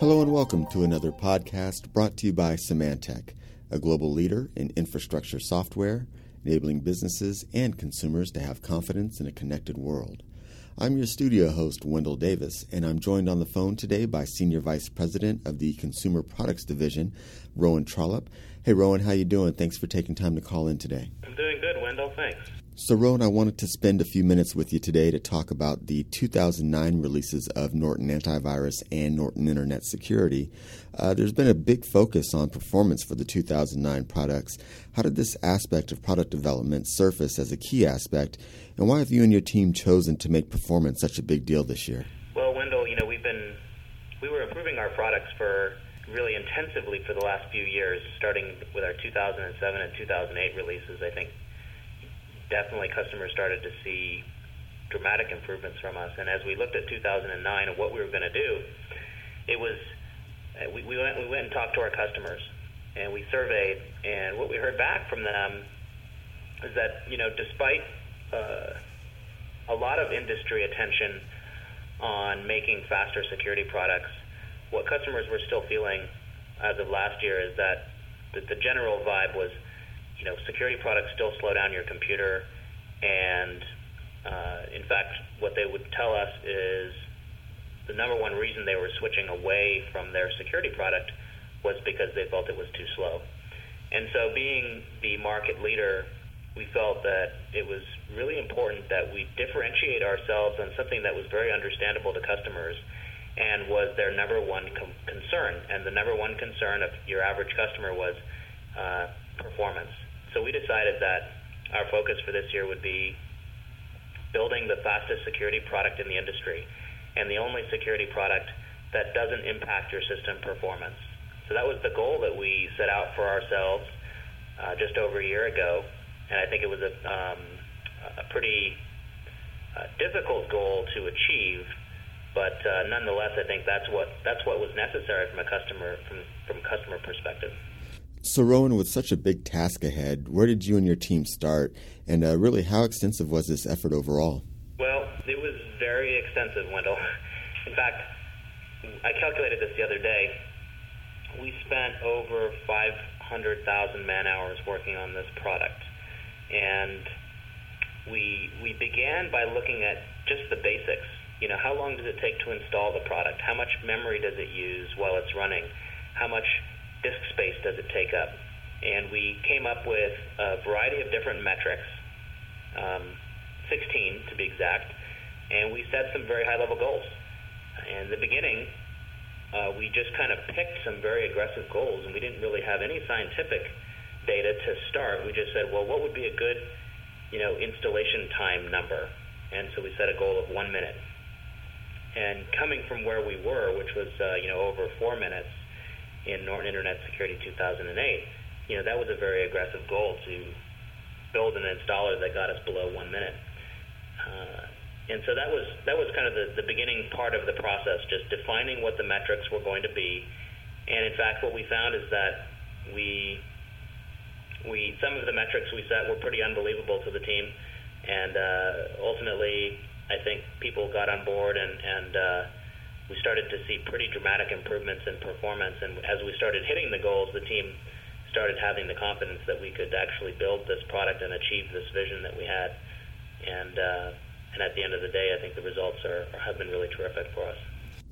Hello and welcome to another podcast brought to you by Symantec, a global leader in infrastructure software, enabling businesses and consumers to have confidence in a connected world. I'm your studio host, Wendell Davis, and I'm joined on the phone today by Senior Vice President of the Consumer Products Division, Rowan Trollope. Hey, Rowan, how you doing? Thanks for taking time to call in today. I'm doing good, Wendell. Thanks. So, Rowan, I wanted to spend a few minutes with you today to talk about the 2009 releases of Norton Antivirus and Norton Internet Security. Uh, there's been a big focus on performance for the 2009 products. How did this aspect of product development surface as a key aspect, and why have you and your team chosen to make performance such a big deal this year? Well, Wendell, you know, we've been we were improving our products for really intensively for the last few years, starting with our 2007 and 2008 releases. I think definitely customers started to see dramatic improvements from us. And as we looked at 2009 and what we were going to do, it was uh, we, we went we went and talked to our customers and we surveyed, and what we heard back from them is that you know despite uh, a lot of industry attention on making faster security products, what customers were still feeling as of last year is that the, the general vibe was you know, security products still slow down your computer, and uh, in fact, what they would tell us is the number one reason they were switching away from their security product was because they felt it was too slow. And so, being the market leader, we felt that it was really important that we differentiate ourselves on something that was very understandable to customers and was their number one com- concern. And the number one concern of your average customer was uh, performance. So we decided that our focus for this year would be building the fastest security product in the industry and the only security product that doesn't impact your system performance. So that was the goal that we set out for ourselves uh, just over a year ago, and I think it was a, um, a pretty uh, difficult goal to achieve. But uh, nonetheless, I think that's what that's what was necessary from a customer from from customer perspective. So, Rowan, with such a big task ahead, where did you and your team start? And uh, really, how extensive was this effort overall? Well, it was very extensive, Wendell. In fact, I calculated this the other day. We spent over 500,000 man hours working on this product. And we, we began by looking at just the basics. You know, how long does it take to install the product? How much memory does it use while it's running? How much disk space does it take up? And we came up with a variety of different metrics, um, 16 to be exact, and we set some very high level goals. In the beginning, uh, we just kind of picked some very aggressive goals, and we didn't really have any scientific data to start. We just said, well, what would be a good, you know, installation time number? And so we set a goal of one minute. And coming from where we were, which was, uh, you know, over four minutes, in Norton Internet Security 2008, you know, that was a very aggressive goal to build an installer that got us below one minute. Uh, and so that was that was kind of the, the beginning part of the process, just defining what the metrics were going to be. And in fact, what we found is that we we some of the metrics we set were pretty unbelievable to the team, and uh, ultimately, I think people got on board and and uh, we started to see pretty dramatic improvements in performance. And as we started hitting the goals, the team started having the confidence that we could actually build this product and achieve this vision that we had. And uh, and at the end of the day, I think the results are, have been really terrific for us.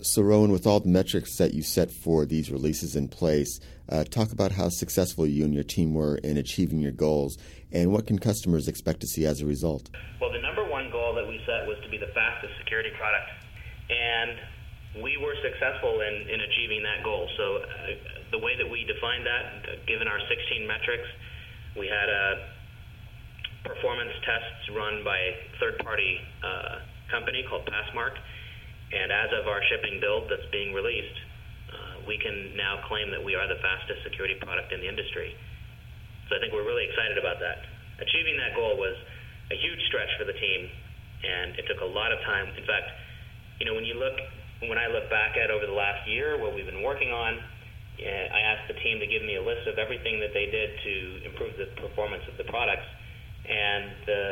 So, Rowan, with all the metrics that you set for these releases in place, uh, talk about how successful you and your team were in achieving your goals, and what can customers expect to see as a result? Well, the number one goal that we set was to be the fastest security product, and we were successful in, in achieving that goal. So, uh, the way that we defined that, given our 16 metrics, we had a performance tests run by a third party uh, company called Passmark. And as of our shipping build that's being released, uh, we can now claim that we are the fastest security product in the industry. So I think we're really excited about that. Achieving that goal was a huge stretch for the team, and it took a lot of time. In fact, you know, when you look when I look back at over the last year what we've been working on, I asked the team to give me a list of everything that they did to improve the performance of the products, and the,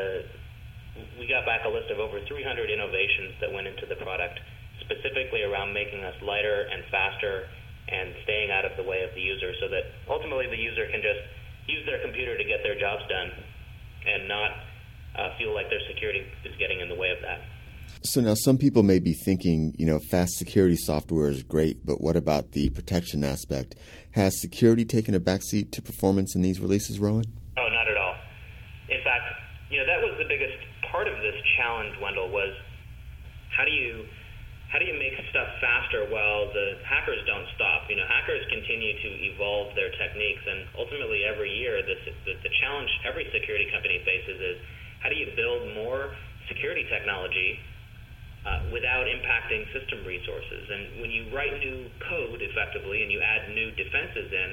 we got back a list of over 300 innovations that went into the product. specifically around making us lighter and faster and staying out of the way of the user so that ultimately the user can just use their computer to get their jobs done and not uh, feel like their security is getting in the way of that. So now some people may be thinking, you know, fast security software is great, but what about the protection aspect? Has security taken a backseat to performance in these releases, Rowan? Oh, not at all. In fact, you know, that was the biggest part of this challenge, Wendell, was how do you how do you make stuff faster while the hackers don't stop? You know, hackers continue to evolve their techniques, and ultimately every year, this, the, the challenge every security company faces is how do you build more security technology uh, without impacting system resources? And when you write new code effectively and you add new defenses in,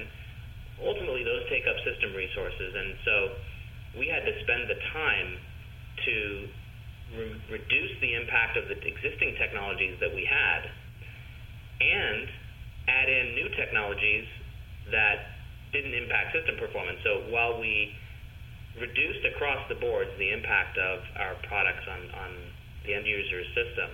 ultimately those take up system resources, and so we had to spend the time to re- reduce the impact of the existing technologies that we had and add in new technologies that didn't impact system performance. So while we reduced across the boards the impact of our products on, on the end user's system,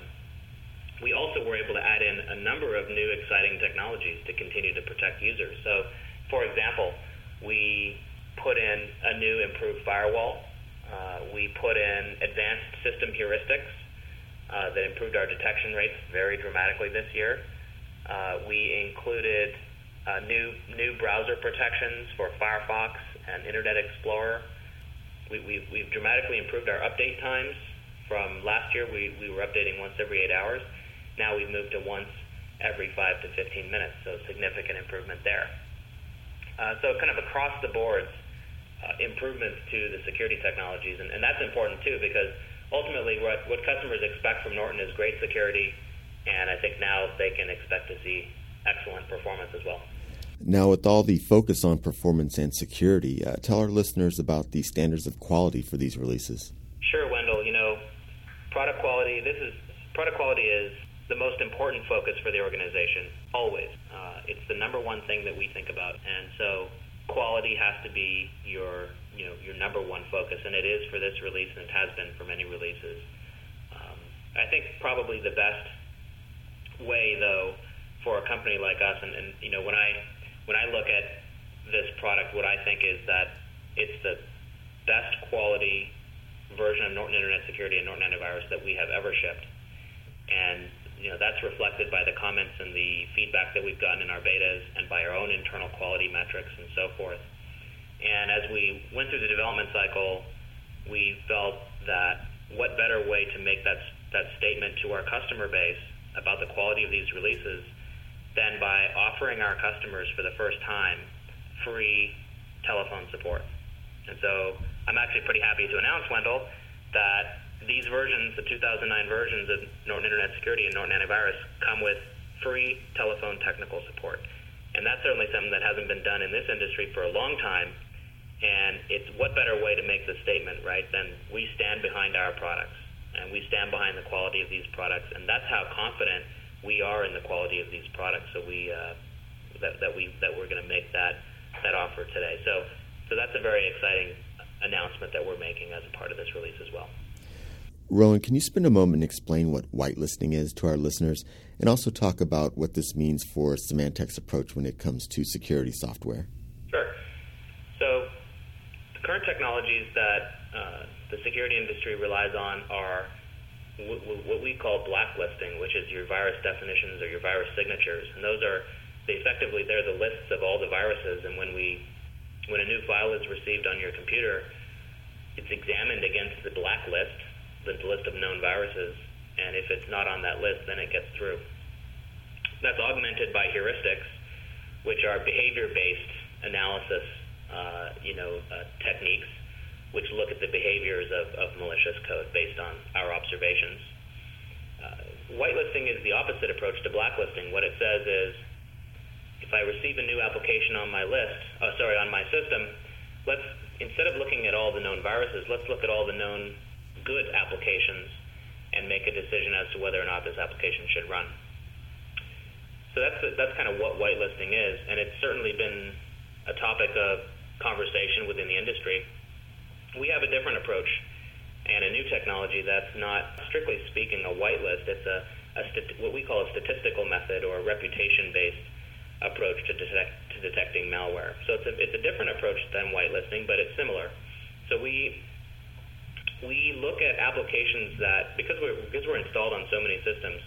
we also were able to add in a number of new exciting technologies to continue to protect users. So, for example, we put in a new improved firewall uh, we put in advanced system heuristics uh, that improved our detection rates very dramatically this year. Uh, we included uh, new new browser protections for Firefox and Internet Explorer. We, we've, we've dramatically improved our update times. From last year, we, we were updating once every eight hours. Now we've moved to once every five to 15 minutes, so significant improvement there. Uh, so kind of across the boards, uh, improvements to the security technologies. And, and that's important too because ultimately what, what customers expect from Norton is great security, and I think now they can expect to see excellent performance as well. Now, with all the focus on performance and security, uh, tell our listeners about the standards of quality for these releases. Sure, Wendell. You know, product quality. This is product quality is the most important focus for the organization. Always, uh, it's the number one thing that we think about, and so quality has to be your you know your number one focus, and it is for this release, and it has been for many releases. Um, I think probably the best way though for a company like us, and, and you know when I when I look at this product, what I think is that it's the best quality version of Norton Internet Security and Norton Antivirus that we have ever shipped, and you know, that's reflected by the comments and the feedback that we've gotten in our betas and by our own internal quality metrics and so forth. And as we went through the development cycle, we felt that what better way to make that, that statement to our customer base about the quality of these releases than by offering our customers for the first time free telephone support. And so I'm actually pretty happy to announce, Wendell, that these versions, the 2009 versions of Norton Internet Security and Norton Antivirus, come with free telephone technical support. And that's certainly something that hasn't been done in this industry for a long time. And it's what better way to make the statement, right, than we stand behind our products and we stand behind the quality of these products. And that's how confident we are in the quality of these products. So we, uh, that, that, we, that we're going to make that, that offer today. So, so that's a very exciting announcement that we're making as a part of this release as well. Rowan, can you spend a moment and explain what whitelisting is to our listeners and also talk about what this means for Symantec's approach when it comes to security software? Sure. So, the current technologies that uh, the security industry relies on are w- w- what we call blacklisting, which is your virus definitions or your virus signatures. And those are they effectively they're the lists of all the viruses. And when we when a new file is received on your computer, it's examined against the blacklist the list of known viruses, and if it's not on that list, then it gets through. That's augmented by heuristics, which are behavior-based analysis, uh, you know, uh, techniques, which look at the behaviors of, of malicious code based on our observations. Uh, whitelisting is the opposite approach to blacklisting. What it says is, I receive a new application on my list, oh, sorry, on my system, let's instead of looking at all the known viruses, let's look at all the known good applications and make a decision as to whether or not this application should run. So that's that's kind of what whitelisting is, and it's certainly been a topic of conversation within the industry. We have a different approach and a new technology that's not strictly speaking a whitelist. It's a a what we call a statistical method or a reputation-based approach to, detect, to detecting malware. So it's a, it's a different approach than whitelisting, but it's similar. So we we look at applications that because we're because we're installed on so many systems,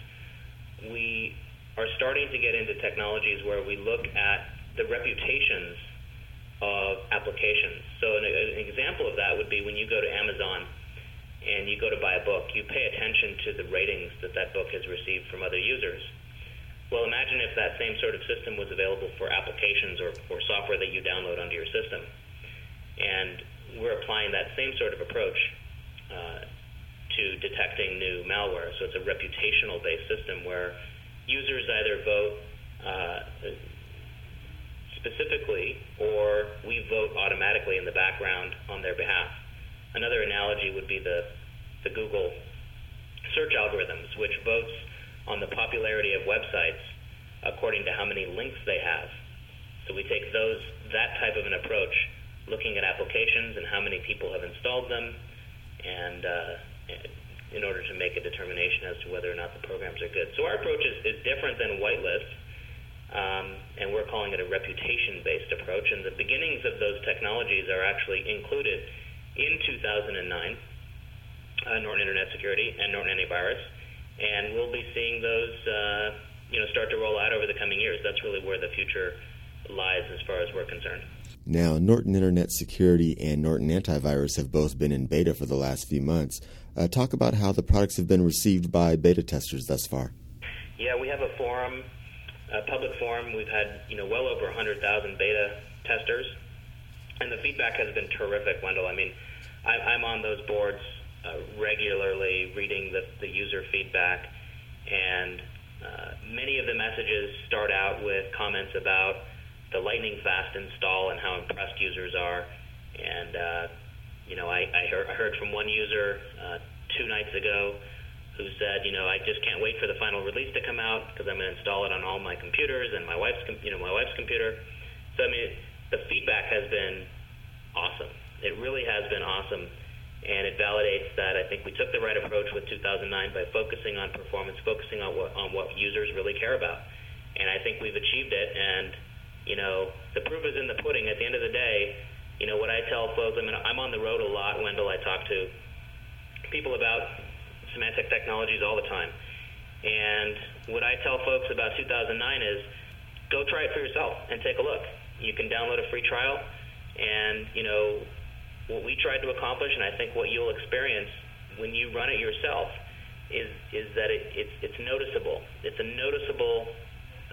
we are starting to get into technologies where we look at the reputations of applications. So an, an example of that would be when you go to Amazon and you go to buy a book, you pay attention to the ratings that that book has received from other users. Well, imagine if that same sort of system was available for applications or, or software that you download onto your system. And we're applying that same sort of approach uh, to detecting new malware. So it's a reputational based system where users either vote uh, specifically or we vote automatically in the background on their behalf. Another analogy would be the, the Google search algorithms, which votes on the popularity of websites according to how many links they have. So we take those that type of an approach, looking at applications and how many people have installed them, and uh, in order to make a determination as to whether or not the programs are good. So our approach is, is different than whitelist, um, and we're calling it a reputation-based approach. And the beginnings of those technologies are actually included in 2009, uh, Norton Internet Security and Norton Antivirus, and we'll be seeing those, uh, you know, start to roll out over the coming years. That's really where the future lies as far as we're concerned. Now, Norton Internet Security and Norton Antivirus have both been in beta for the last few months. Uh, talk about how the products have been received by beta testers thus far. Yeah, we have a forum, a public forum. We've had you know well over 100,000 beta testers, and the feedback has been terrific, Wendell. I mean, I, I'm on those boards regularly, reading the, the user feedback, and uh, many of the messages start out with comments about the lightning fast install and how impressed users are. And uh, you know, I, I, heard, I heard from one user uh, two nights ago who said, you know, I just can't wait for the final release to come out because I'm going to install it on all my computers and my wife's, you know, my wife's computer. So I mean, the feedback has been awesome. It really has been awesome, and it validates that I think we took the right approach with 2009 by focusing on performance, focusing on what on what users really care about, and I think we've achieved it. And you know, the proof is in the pudding. At the end of the day, you know, what I tell folks, I mean, I'm on the road a lot, Wendell. I talk to people about Symantec technologies all the time. And what I tell folks about 2009 is go try it for yourself and take a look. You can download a free trial. And, you know, what we tried to accomplish, and I think what you'll experience when you run it yourself, is, is that it, it's, it's noticeable. It's a noticeable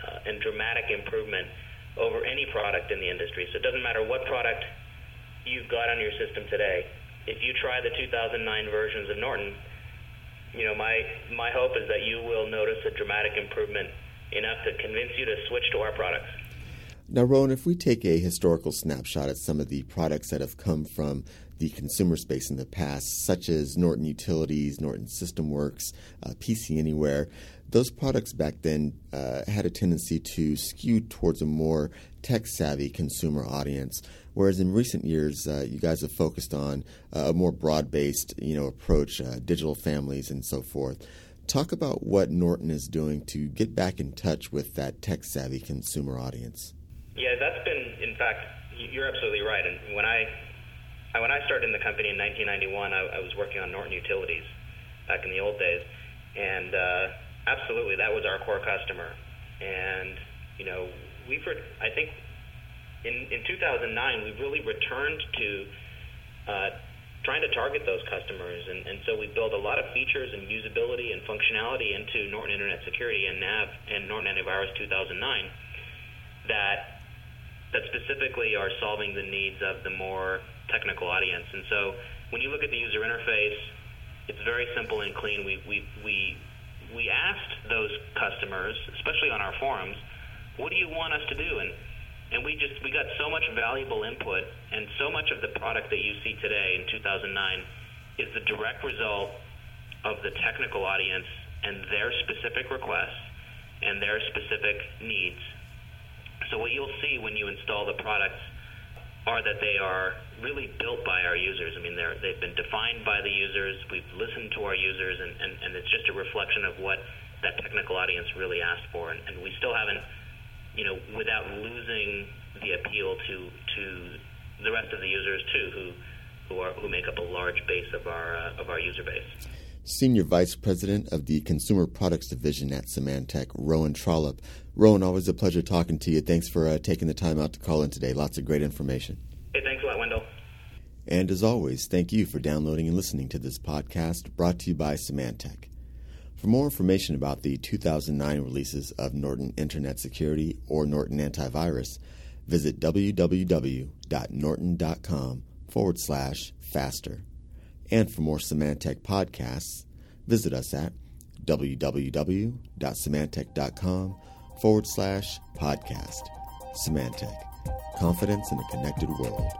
uh, and dramatic improvement over any product in the industry. So it doesn't matter what product you've got on your system today. If you try the 2009 versions of Norton, you know my my hope is that you will notice a dramatic improvement enough to convince you to switch to our products. Now, Rowan, if we take a historical snapshot at some of the products that have come from the consumer space in the past, such as Norton Utilities, Norton System Works, uh, PC Anywhere, those products back then uh, had a tendency to skew towards a more tech savvy consumer audience. Whereas in recent years, uh, you guys have focused on uh, a more broad based you know, approach, uh, digital families, and so forth. Talk about what Norton is doing to get back in touch with that tech savvy consumer audience. Yeah, that's been, in fact, you're absolutely right. And when I when I started in the company in 1991, I, I was working on Norton Utilities back in the old days, and uh, absolutely, that was our core customer. And you know, we've I think in in 2009 we really returned to uh, trying to target those customers, and, and so we built a lot of features and usability and functionality into Norton Internet Security and Nav and Norton Antivirus 2009 that that specifically are solving the needs of the more technical audience. And so when you look at the user interface, it's very simple and clean. We we we we asked those customers, especially on our forums, what do you want us to do? And and we just we got so much valuable input, and so much of the product that you see today in 2009 is the direct result of the technical audience and their specific requests and their specific needs. So what you'll see when you install the products are that they are really built by our users. I mean, they're, they've been defined by the users. We've listened to our users, and, and, and it's just a reflection of what that technical audience really asked for, and, and we still haven't, you know, without losing the appeal to to the rest of the users too, who who are who make up a large base of our uh, of our user base. Senior Vice President of the Consumer Products Division at Symantec, Rowan Trollope. Rowan, always a pleasure talking to you. Thanks for uh, taking the time out to call in today. Lots of great information. Hey, thanks a lot, Wendell. And as always, thank you for downloading and listening to this podcast brought to you by Symantec. For more information about the 2009 releases of Norton Internet Security or Norton Antivirus, visit www.norton.com forward slash faster. And for more Symantec podcasts, visit us at www.symantec.com forward slash podcast. Symantec, confidence in a connected world.